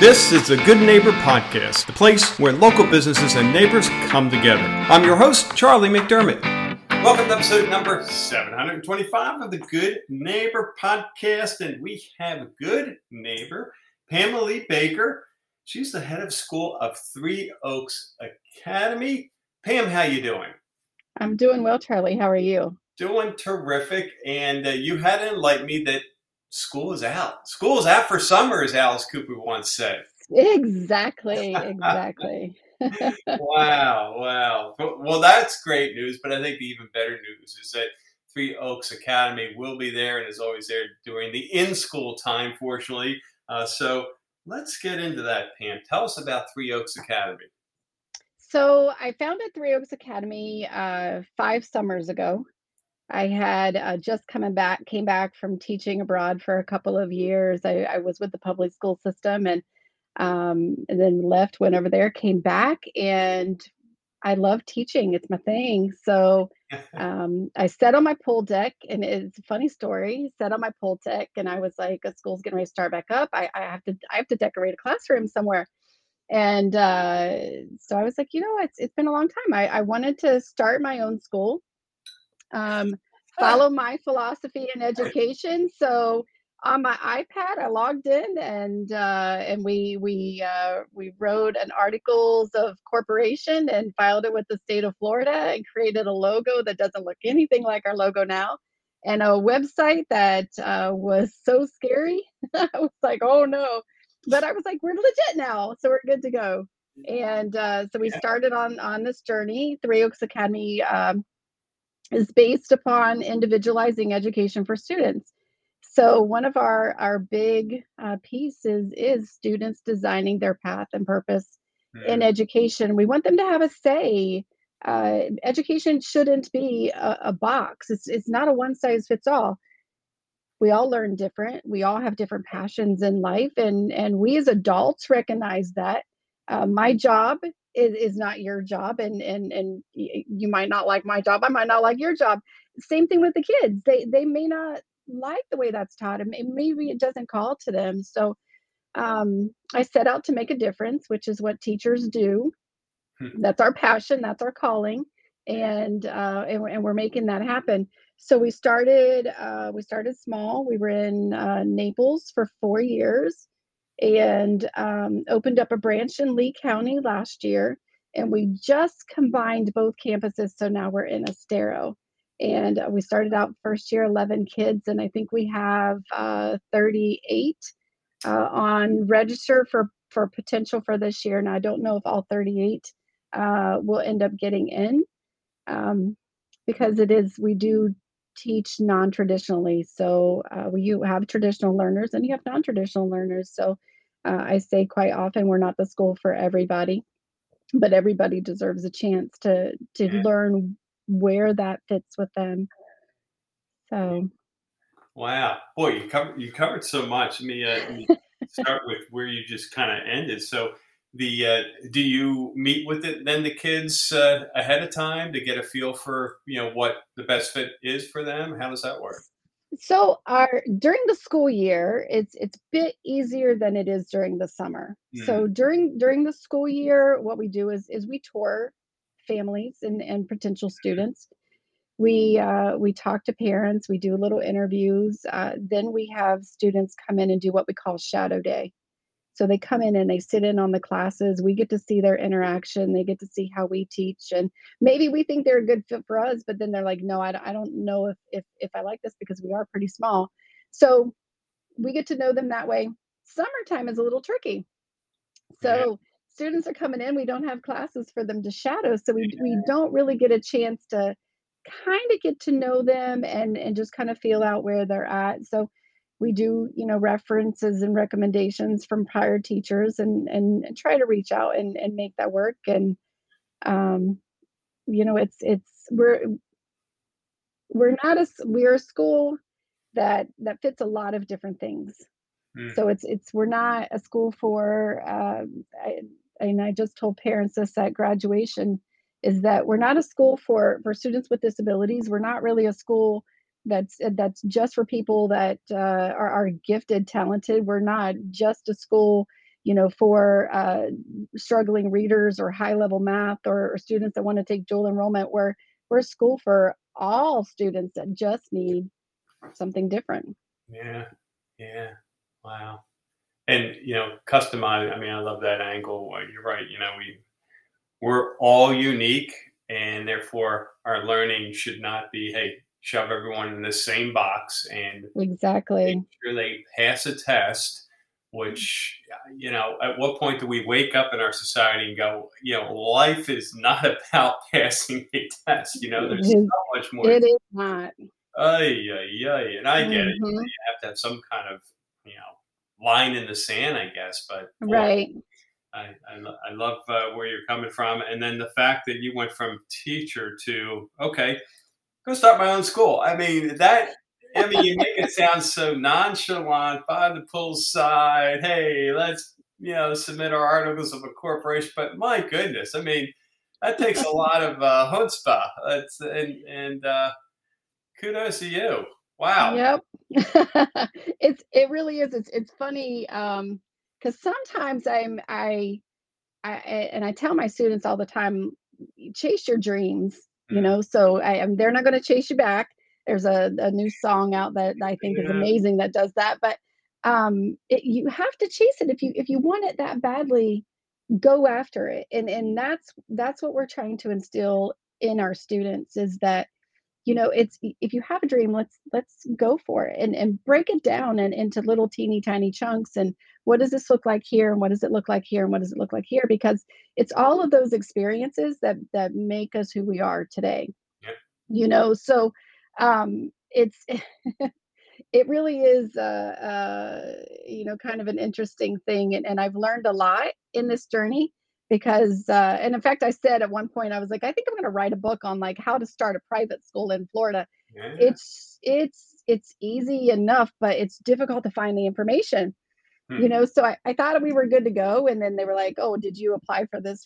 This is the Good Neighbor Podcast, the place where local businesses and neighbors come together. I'm your host, Charlie McDermott. Welcome to episode number 725 of the Good Neighbor Podcast, and we have a good neighbor, Pamela Lee Baker. She's the head of school of Three Oaks Academy. Pam, how are you doing? I'm doing well, Charlie. How are you? Doing terrific. And uh, you had to enlighten me that school is out. School is out for summer, as Alice Cooper once said. Exactly, exactly. wow, wow. Well, that's great news, but I think the even better news is that Three Oaks Academy will be there and is always there during the in school time, fortunately. Uh, so let's get into that, Pam. Tell us about Three Oaks Academy. So I founded Three Oaks Academy uh, five summers ago. I had uh, just coming back, came back from teaching abroad for a couple of years. I, I was with the public school system and, um, and then left, went over there, came back, and I love teaching. It's my thing. So um, I sat on my pool deck, and it's a funny story. Sat on my pool deck, and I was like, "A school's getting ready to start back up. I, I have to, I have to decorate a classroom somewhere." And uh, so I was like, you know, it's it's been a long time. I, I wanted to start my own school um, follow my philosophy in education. So on my iPad, I logged in and uh, and we we uh, we wrote an articles of corporation and filed it with the state of Florida and created a logo that doesn't look anything like our logo now, and a website that uh, was so scary. I was like, oh no, but I was like, we're legit now, so we're good to go. And uh, so we started on on this journey. Three Oaks Academy um, is based upon individualizing education for students. So one of our our big uh, pieces is students designing their path and purpose mm. in education. We want them to have a say. Uh, education shouldn't be a, a box. It's it's not a one size fits all. We all learn different. We all have different passions in life, and and we as adults recognize that. Uh, my job is, is not your job and and and you might not like my job i might not like your job. Same thing with the kids they they may not like the way that's taught and maybe it doesn't call to them so um, i set out to make a difference which is what teachers do. Hmm. that's our passion that's our calling and uh, and, and, we're making that happen. So we started uh, we started small we were in uh, naples for four years and um, opened up a branch in Lee County last year. And we just combined both campuses. So now we're in Estero. And uh, we started out first year 11 kids, and I think we have uh, 38 uh, on register for, for potential for this year. And I don't know if all 38 uh, will end up getting in um, because it is, we do teach non-traditionally so uh, you have traditional learners and you have non-traditional learners so uh, I say quite often we're not the school for everybody, but everybody deserves a chance to to yeah. learn where that fits with them. So, wow, boy, you covered you covered so much. Let me, uh, let me start with where you just kind of ended. So, the uh, do you meet with it then the kids uh, ahead of time to get a feel for you know what the best fit is for them? How does that work? So our during the school year, it's it's a bit easier than it is during the summer. Mm. So during during the school year, what we do is is we tour families and, and potential students. We uh, we talk to parents. We do little interviews. Uh, then we have students come in and do what we call shadow day. So they come in and they sit in on the classes. We get to see their interaction. They get to see how we teach, and maybe we think they're a good fit for us, but then they're like, no, I, I don't know if, if if I like this because we are pretty small. So we get to know them that way. Summertime is a little tricky. So students are coming in. We don't have classes for them to shadow, so we we don't really get a chance to kind of get to know them and and just kind of feel out where they're at. So we do you know references and recommendations from prior teachers and and, and try to reach out and, and make that work. And um, you know it's it's we're we're not a we're a school that that fits a lot of different things. Mm. so it's it's we're not a school for uh, I, and i just told parents this at graduation is that we're not a school for for students with disabilities. We're not really a school that's that's just for people that uh, are, are gifted talented we're not just a school you know, for uh, struggling readers or high level math or, or students that want to take dual enrollment. We're we're a school for all students that just need something different. Yeah, yeah, wow. And you know, customized. I mean, I love that angle. You're right. You know, we we're all unique, and therefore our learning should not be, hey, shove everyone in the same box and exactly. make sure they pass a test which you know at what point do we wake up in our society and go you know life is not about passing a test you know there's so much more it is not. Ay, ay, ay. and i get mm-hmm. it you have to have some kind of you know line in the sand i guess but boy, right. I, I, lo- I love uh, where you're coming from and then the fact that you went from teacher to okay go start my own school i mean that I mean, you make it sound so nonchalant by the pool side. Hey, let's you know submit our articles of incorporation. But my goodness, I mean, that takes a lot of uh, chutzpah. That's and and uh, kudos to you. Wow. Yep. it's it really is. It's it's funny Um, because um, sometimes I'm I, I and I tell my students all the time, chase your dreams. You know, so I am. They're not going to chase you back there's a, a new song out that I think yeah. is amazing that does that. But um, it, you have to chase it if you if you want it that badly. Go after it, and and that's that's what we're trying to instill in our students is that you know it's if you have a dream let's let's go for it and and break it down and into little teeny tiny chunks and what does this look like here and what does it look like here and what does it look like here because it's all of those experiences that that make us who we are today yep. you know so um, it's it really is uh, uh, you know kind of an interesting thing and, and i've learned a lot in this journey because uh, and in fact i said at one point i was like i think i'm going to write a book on like how to start a private school in florida yeah. it's it's it's easy enough but it's difficult to find the information. You know so I, I thought we were good to go and then they were like oh did you apply for this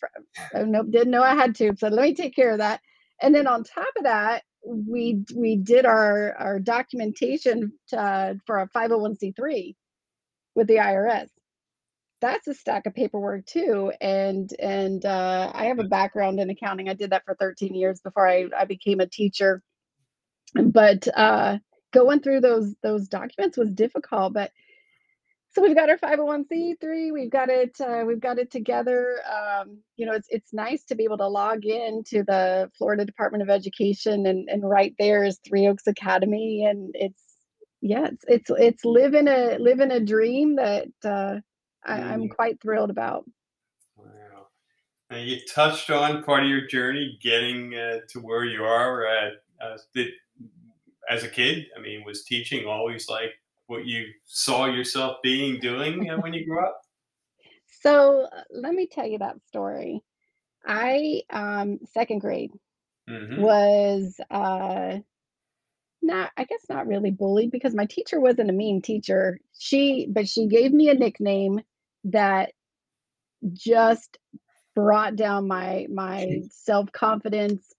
oh, nope didn't know i had to so let me take care of that and then on top of that we we did our our documentation to, for a 501c3 with the IRS. That's a stack of paperwork too, and and uh, I have a background in accounting. I did that for 13 years before I, I became a teacher. But uh, going through those those documents was difficult. But so we've got our 501c3 we've got it uh, we've got it together. Um, you know it's it's nice to be able to log in to the florida department of education and and right there is three oaks academy and it's yeah it's it's it's living a living a dream that uh, I, am mm. quite thrilled about. Wow. Now you touched on part of your journey getting uh, to where you are at uh, did, as a kid i mean was teaching always like what you saw yourself being doing when you grew up? So uh, let me tell you that story. I um second grade mm-hmm. was uh not I guess not really bullied because my teacher wasn't a mean teacher. She but she gave me a nickname that just brought down my my self-confidence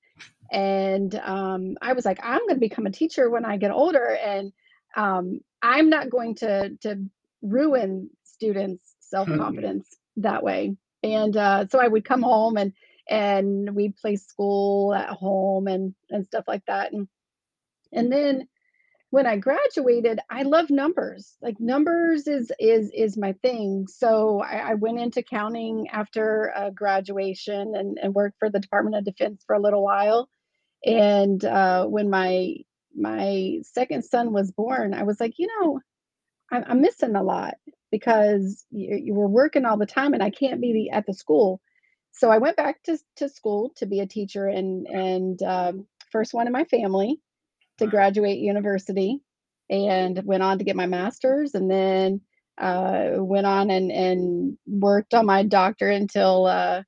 and um I was like I'm going to become a teacher when I get older and um I'm not going to to ruin students' self confidence mm-hmm. that way. And uh, so I would come home and and we'd play school at home and and stuff like that. And and then when I graduated, I love numbers. Like numbers is is is my thing. So I, I went into counting after uh, graduation and and worked for the Department of Defense for a little while. And uh, when my my second son was born, I was like, you know, I'm, I'm missing a lot because you, you, were working all the time and I can't be the, at the school. So I went back to, to school to be a teacher and, and um, first one in my family to graduate university and went on to get my master's and then uh, went on and, and worked on my doctor until uh,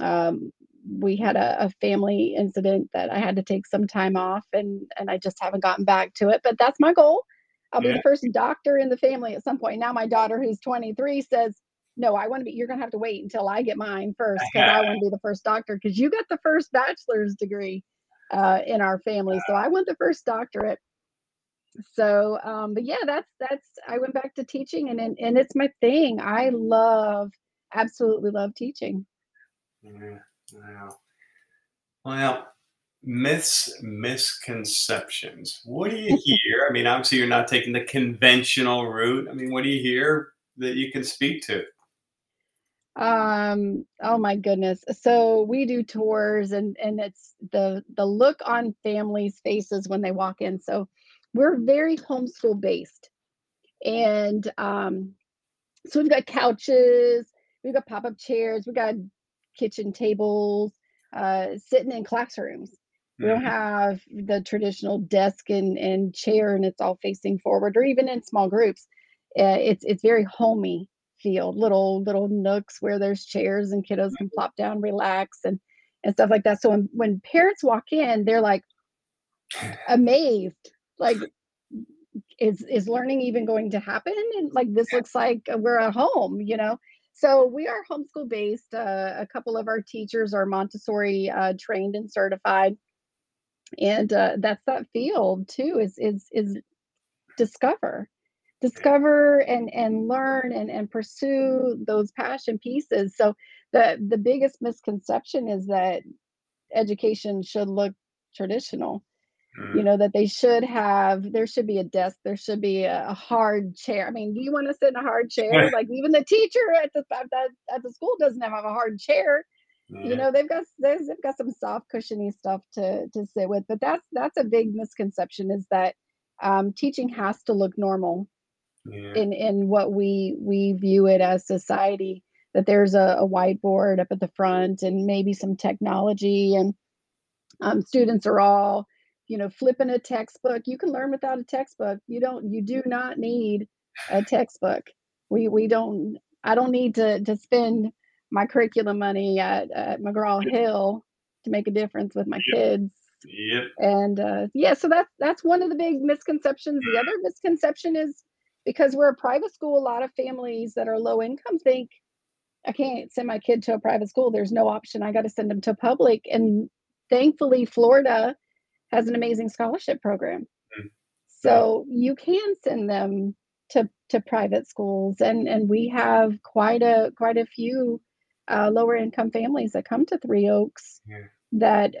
um, we had a, a, family incident that I had to take some time off and and I just haven't gotten back to it. But that's my goal. I'll yeah. be the first doctor in the family at some point. Now my daughter who's 23 says, "No, I want to be you're to have to wait until I get mine first cuz I want to be the first doctor cuz you got the first bachelor's degree uh, in our family. So I want the first doctorate." so um but yeah that's that's i went back to teaching and and, and it's my thing i love absolutely love teaching yeah wow. Well myths misconceptions. What do you hear? I mean obviously you're not taking the conventional route. I mean what do you hear that you can speak to? Um oh my goodness. So we do tours and and it's the the look on families faces when they walk in. So we're very homeschool based. And um so we've got couches we've got pop-up chairs we've got kitchen tables uh sitting in classrooms. We don't Mhm. have the traditional desk and, and chair and it's all facing forward or even in small groups. Uh, it's it's very homey feel little little nooks where there's chairs and kiddos can plop down relax and and stuff like that. So when, when parents walk in they're like amazed. Like is is learning even going to happen? And like this looks like we're at home you know so we are homeschool based uh, a couple of our teachers are montessori uh, trained and certified. And uh, that's that field too is is is discover discover and and learn and and pursue those passion pieces. So the the biggest misconception is that education should look traditional you Mm. know that they should have there should be a desk there should be a, a hard chair i mean do you want to sit in a hard chair like even the teacher at the at the, at the school doesn't have a hard chair you know they've got there's, they've got some soft cushiony stuff to to sit with but that's that's a big misconception is that um, teaching has to look normal Yeah. in in what we we view it as society that there's a, a whiteboard up at the front and maybe some technology and um, students are all you know flipping a textbook. You can learn without a textbook. You don't you do not need a textbook. We we don't i don't need to to spend my curriculum money at, at mcgraw-hill to make a difference with my Yep. kids. Yep. and uh, yeah so that's that's one of the big misconceptions. The other misconception is because we're a private school a lot of families that are low income think i can't send my kid to a private school. There's no option. I got to send them to public. And thankfully florida has an amazing scholarship program Mm. so you can send them to to private schools and and we have quite a quite a few uh, lower income families that come to three oaks Yeah. that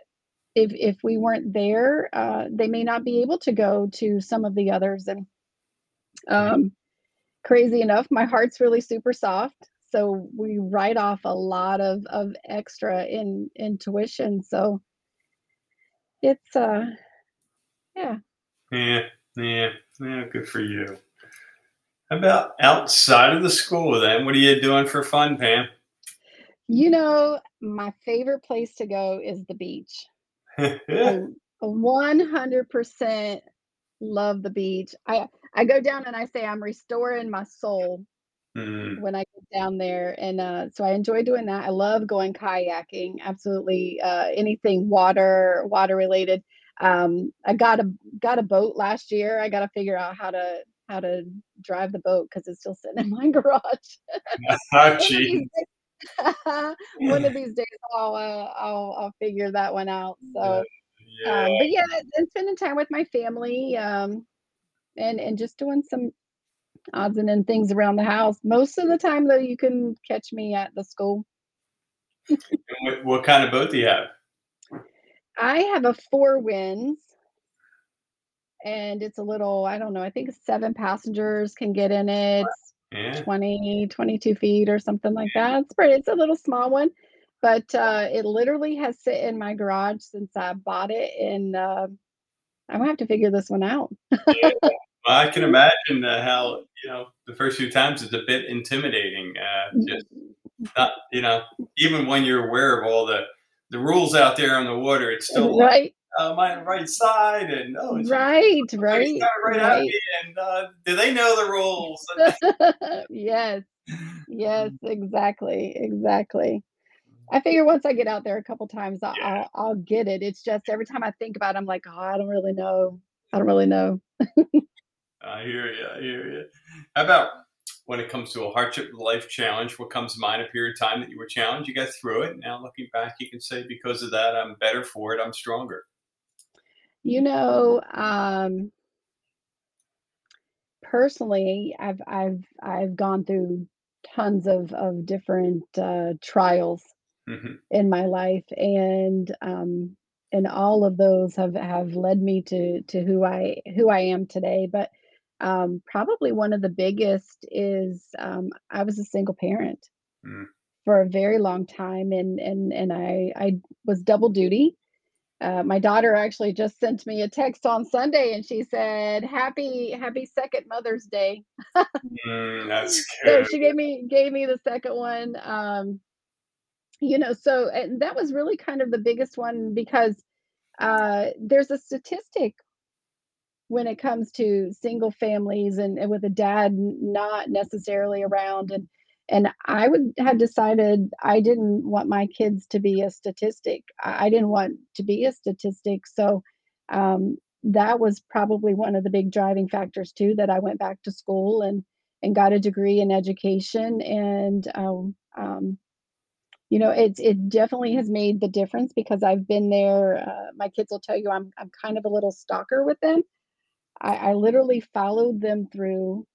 if if we weren't there uh, they may not be able to go to some of the others and um crazy enough my heart's really super soft so we write off a lot of of extra in in tuition so it's uh yeah Yeah. Yeah. Yeah. Good for you. How about outside of the school then? What are you doing for fun, Pam? you know my favorite place to go is the beach I 100% love the beach i i go down and i say i'm restoring my soul Mm. when I get down there. And uh, so I enjoy doing that. I love going kayaking. Absolutely, uh, anything water water related. Um, I got a got a boat last year. I got to figure out how to how to drive the boat because it's still sitting in my garage. Oh, one, of gee. these days, one of these days, I'll, uh, I'll I'll figure that one out. So, Yeah. um, but yeah, and spending time with my family, um, and and just doing some odds and end things around the house. Most of the time, though, you can catch me at the school. What, what kind of boat do you have? I have a Four Winns, and it's a little, I don't know, I think seven passengers can get in it. Yeah. 20, 22 feet or something like that. It's pretty, it's a little small one, but uh, it literally has sit in my garage since I bought it. And uh, I'm gonna have to figure this one out. yeah. Well, I can imagine uh, how you know the first few times it's a bit intimidating. Uh, just not you know even when you're aware of all the the rules out there on the water, it's still like, right, uh, am I on the right side? And oh, right, Right, right, right at me. And uh, do they know the rules? yes, yes, exactly, exactly. I figure once I get out there a couple times, I'll, Yeah. I'll I'll get it. It's just every time I think about it, I'm like, oh, I don't really know. I don't really know. I hear you. I hear you. How about when it comes to a hardship life challenge? What comes to mind a period of time that you were challenged, you got through it. Now looking back, you can say because of that, I'm better for it. I'm stronger. You know, um, personally, I've I've I've gone through tons of of different uh, trials hmm in my life, and um, and all of those have have led me to to who I who I am today. But um, probably one of the biggest is um, I was a single parent mm for a very long time, and and and I I was double duty. Uh, my daughter actually just sent me a text on Sunday, and she said, "Happy Happy Second Mother's Day." Mm, that's So she gave me gave me the second one. Um, you know, so and that was really kind of the biggest one because uh, there's a statistic when it comes to single families and, and with a dad not necessarily around and and I would had decided I didn't want my kids to be a statistic. I, didn't want to be a statistic. So um, that was probably one of the big driving factors too that I went back to school and and got a degree in education and um, um, you know it's it definitely has made the difference because I've been there. Uh, my kids will tell you I'm I'm kind of a little stalker with them I, I literally followed them through.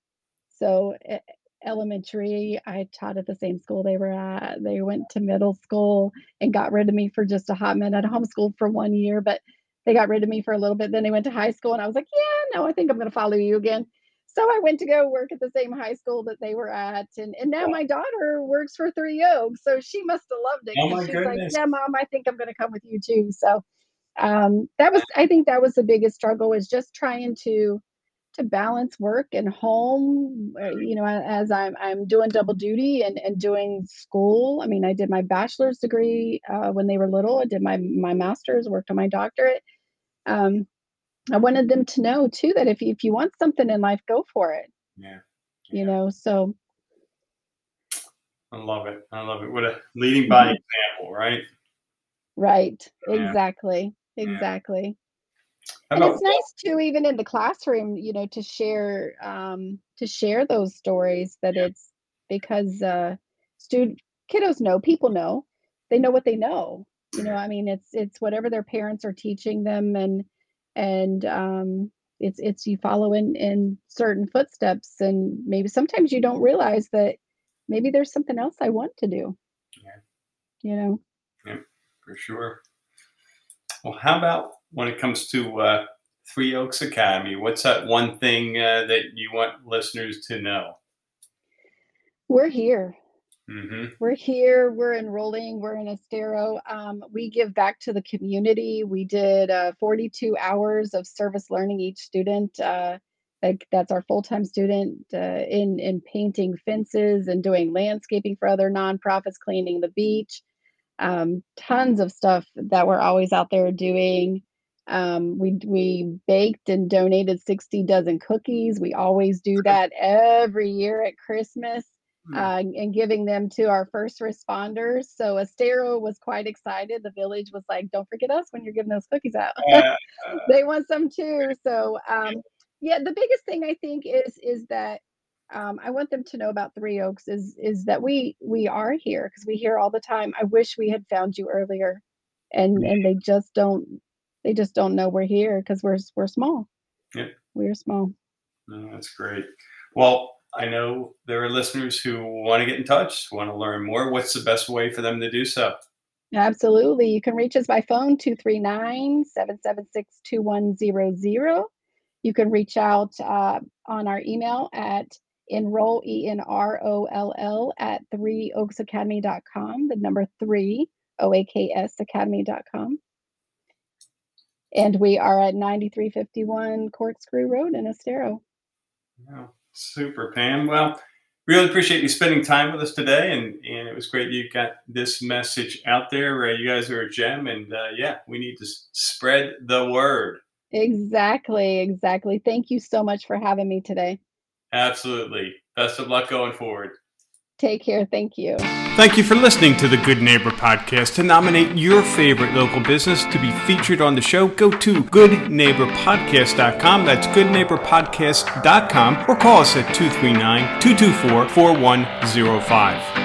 So e- elementary, I taught at the same school they were at. They went to middle school and got rid of me for just a hot minute. I homeschooled for one year, but they got rid of me for a little bit. Then they went to high school, and I was like, yeah, no, I think I'm going to follow you again. So I went to go work at the same high school that they were at, and and now my daughter works for Three Oaks, so she must have loved it Oh my she's like, goodness. yeah, mom, I think I'm going to come with you too. So um, that was I think that was the biggest struggle was just trying to to balance work and home, uh, you know, as I'm I'm doing double duty and and doing school. I mean, I did my bachelor's degree uh, when they were little. I did my my master's, worked on my doctorate. Um, I wanted them to know too that if you, if you want something in life, go for it. Yeah. You know, so I love it. I love it. What a leading by mhm, example, right? right, Yeah. exactly, Yeah. Exactly. And it's nice too, even in the classroom, you know, to share um, to share those stories that yeah. it's because uh, student kiddos know, people know, they know what they know. You know, I mean, it's it's whatever their parents are teaching them, and and um, it's it's you follow in in certain footsteps, and maybe sometimes you don't realize that maybe there's something else I want to do. Yeah. You know. Yeah. For sure. Well, how about when it comes to uh, Three Oaks Academy? What's that one thing uh, that you want listeners to know? We're here. hmm We're here, we're enrolling, we're in Estero. Um, we give back to the community. We did uh, 42 hours of service learning each student. Uh, like that's our full-time student uh, in in painting fences and doing landscaping for other nonprofits, cleaning the beach. Um, tons of stuff that we're always out there doing. Um, we we baked and donated 60 dozen cookies. We always do that every year at Christmas uh, and giving them to our first responders. So Estero was quite excited. The village was like, "Don't forget us when you're giving those cookies out." Uh, they want some too. So um, yeah, the biggest thing I think is is that um, I want them to know about Three Oaks is is that we we are here because we hear all the time. I wish we had found you earlier, and and they just don't they just don't know we're here because we're we're small. yeah. We're small. No, that's great. Well, I know there are listeners who want to get in touch, want to learn more. What's the best way for them to do so? Absolutely. You can reach us by phone 239 776 2100. You can reach out uh, on our email at enroll, E N R O L L, at 3oaksacademy.com, the number 3, O A K S academy.com. And we are at 9351 Corkscrew Road in Estero. Yeah, super, Pam. Well, really appreciate you spending time with us today, and and it was great you got this message out there. Uh, you guys are a gem, and uh, yeah, we need to spread the word. Exactly, exactly. Thank you so much for having me today. Absolutely. Best of luck going forward. Take care. Thank you. Thank you for listening to the Good Neighbor Podcast. To nominate your favorite local business to be featured on the show, go to goodneighborpodcast.com. That's goodneighborpodcast.com or call us at 239 224 4105.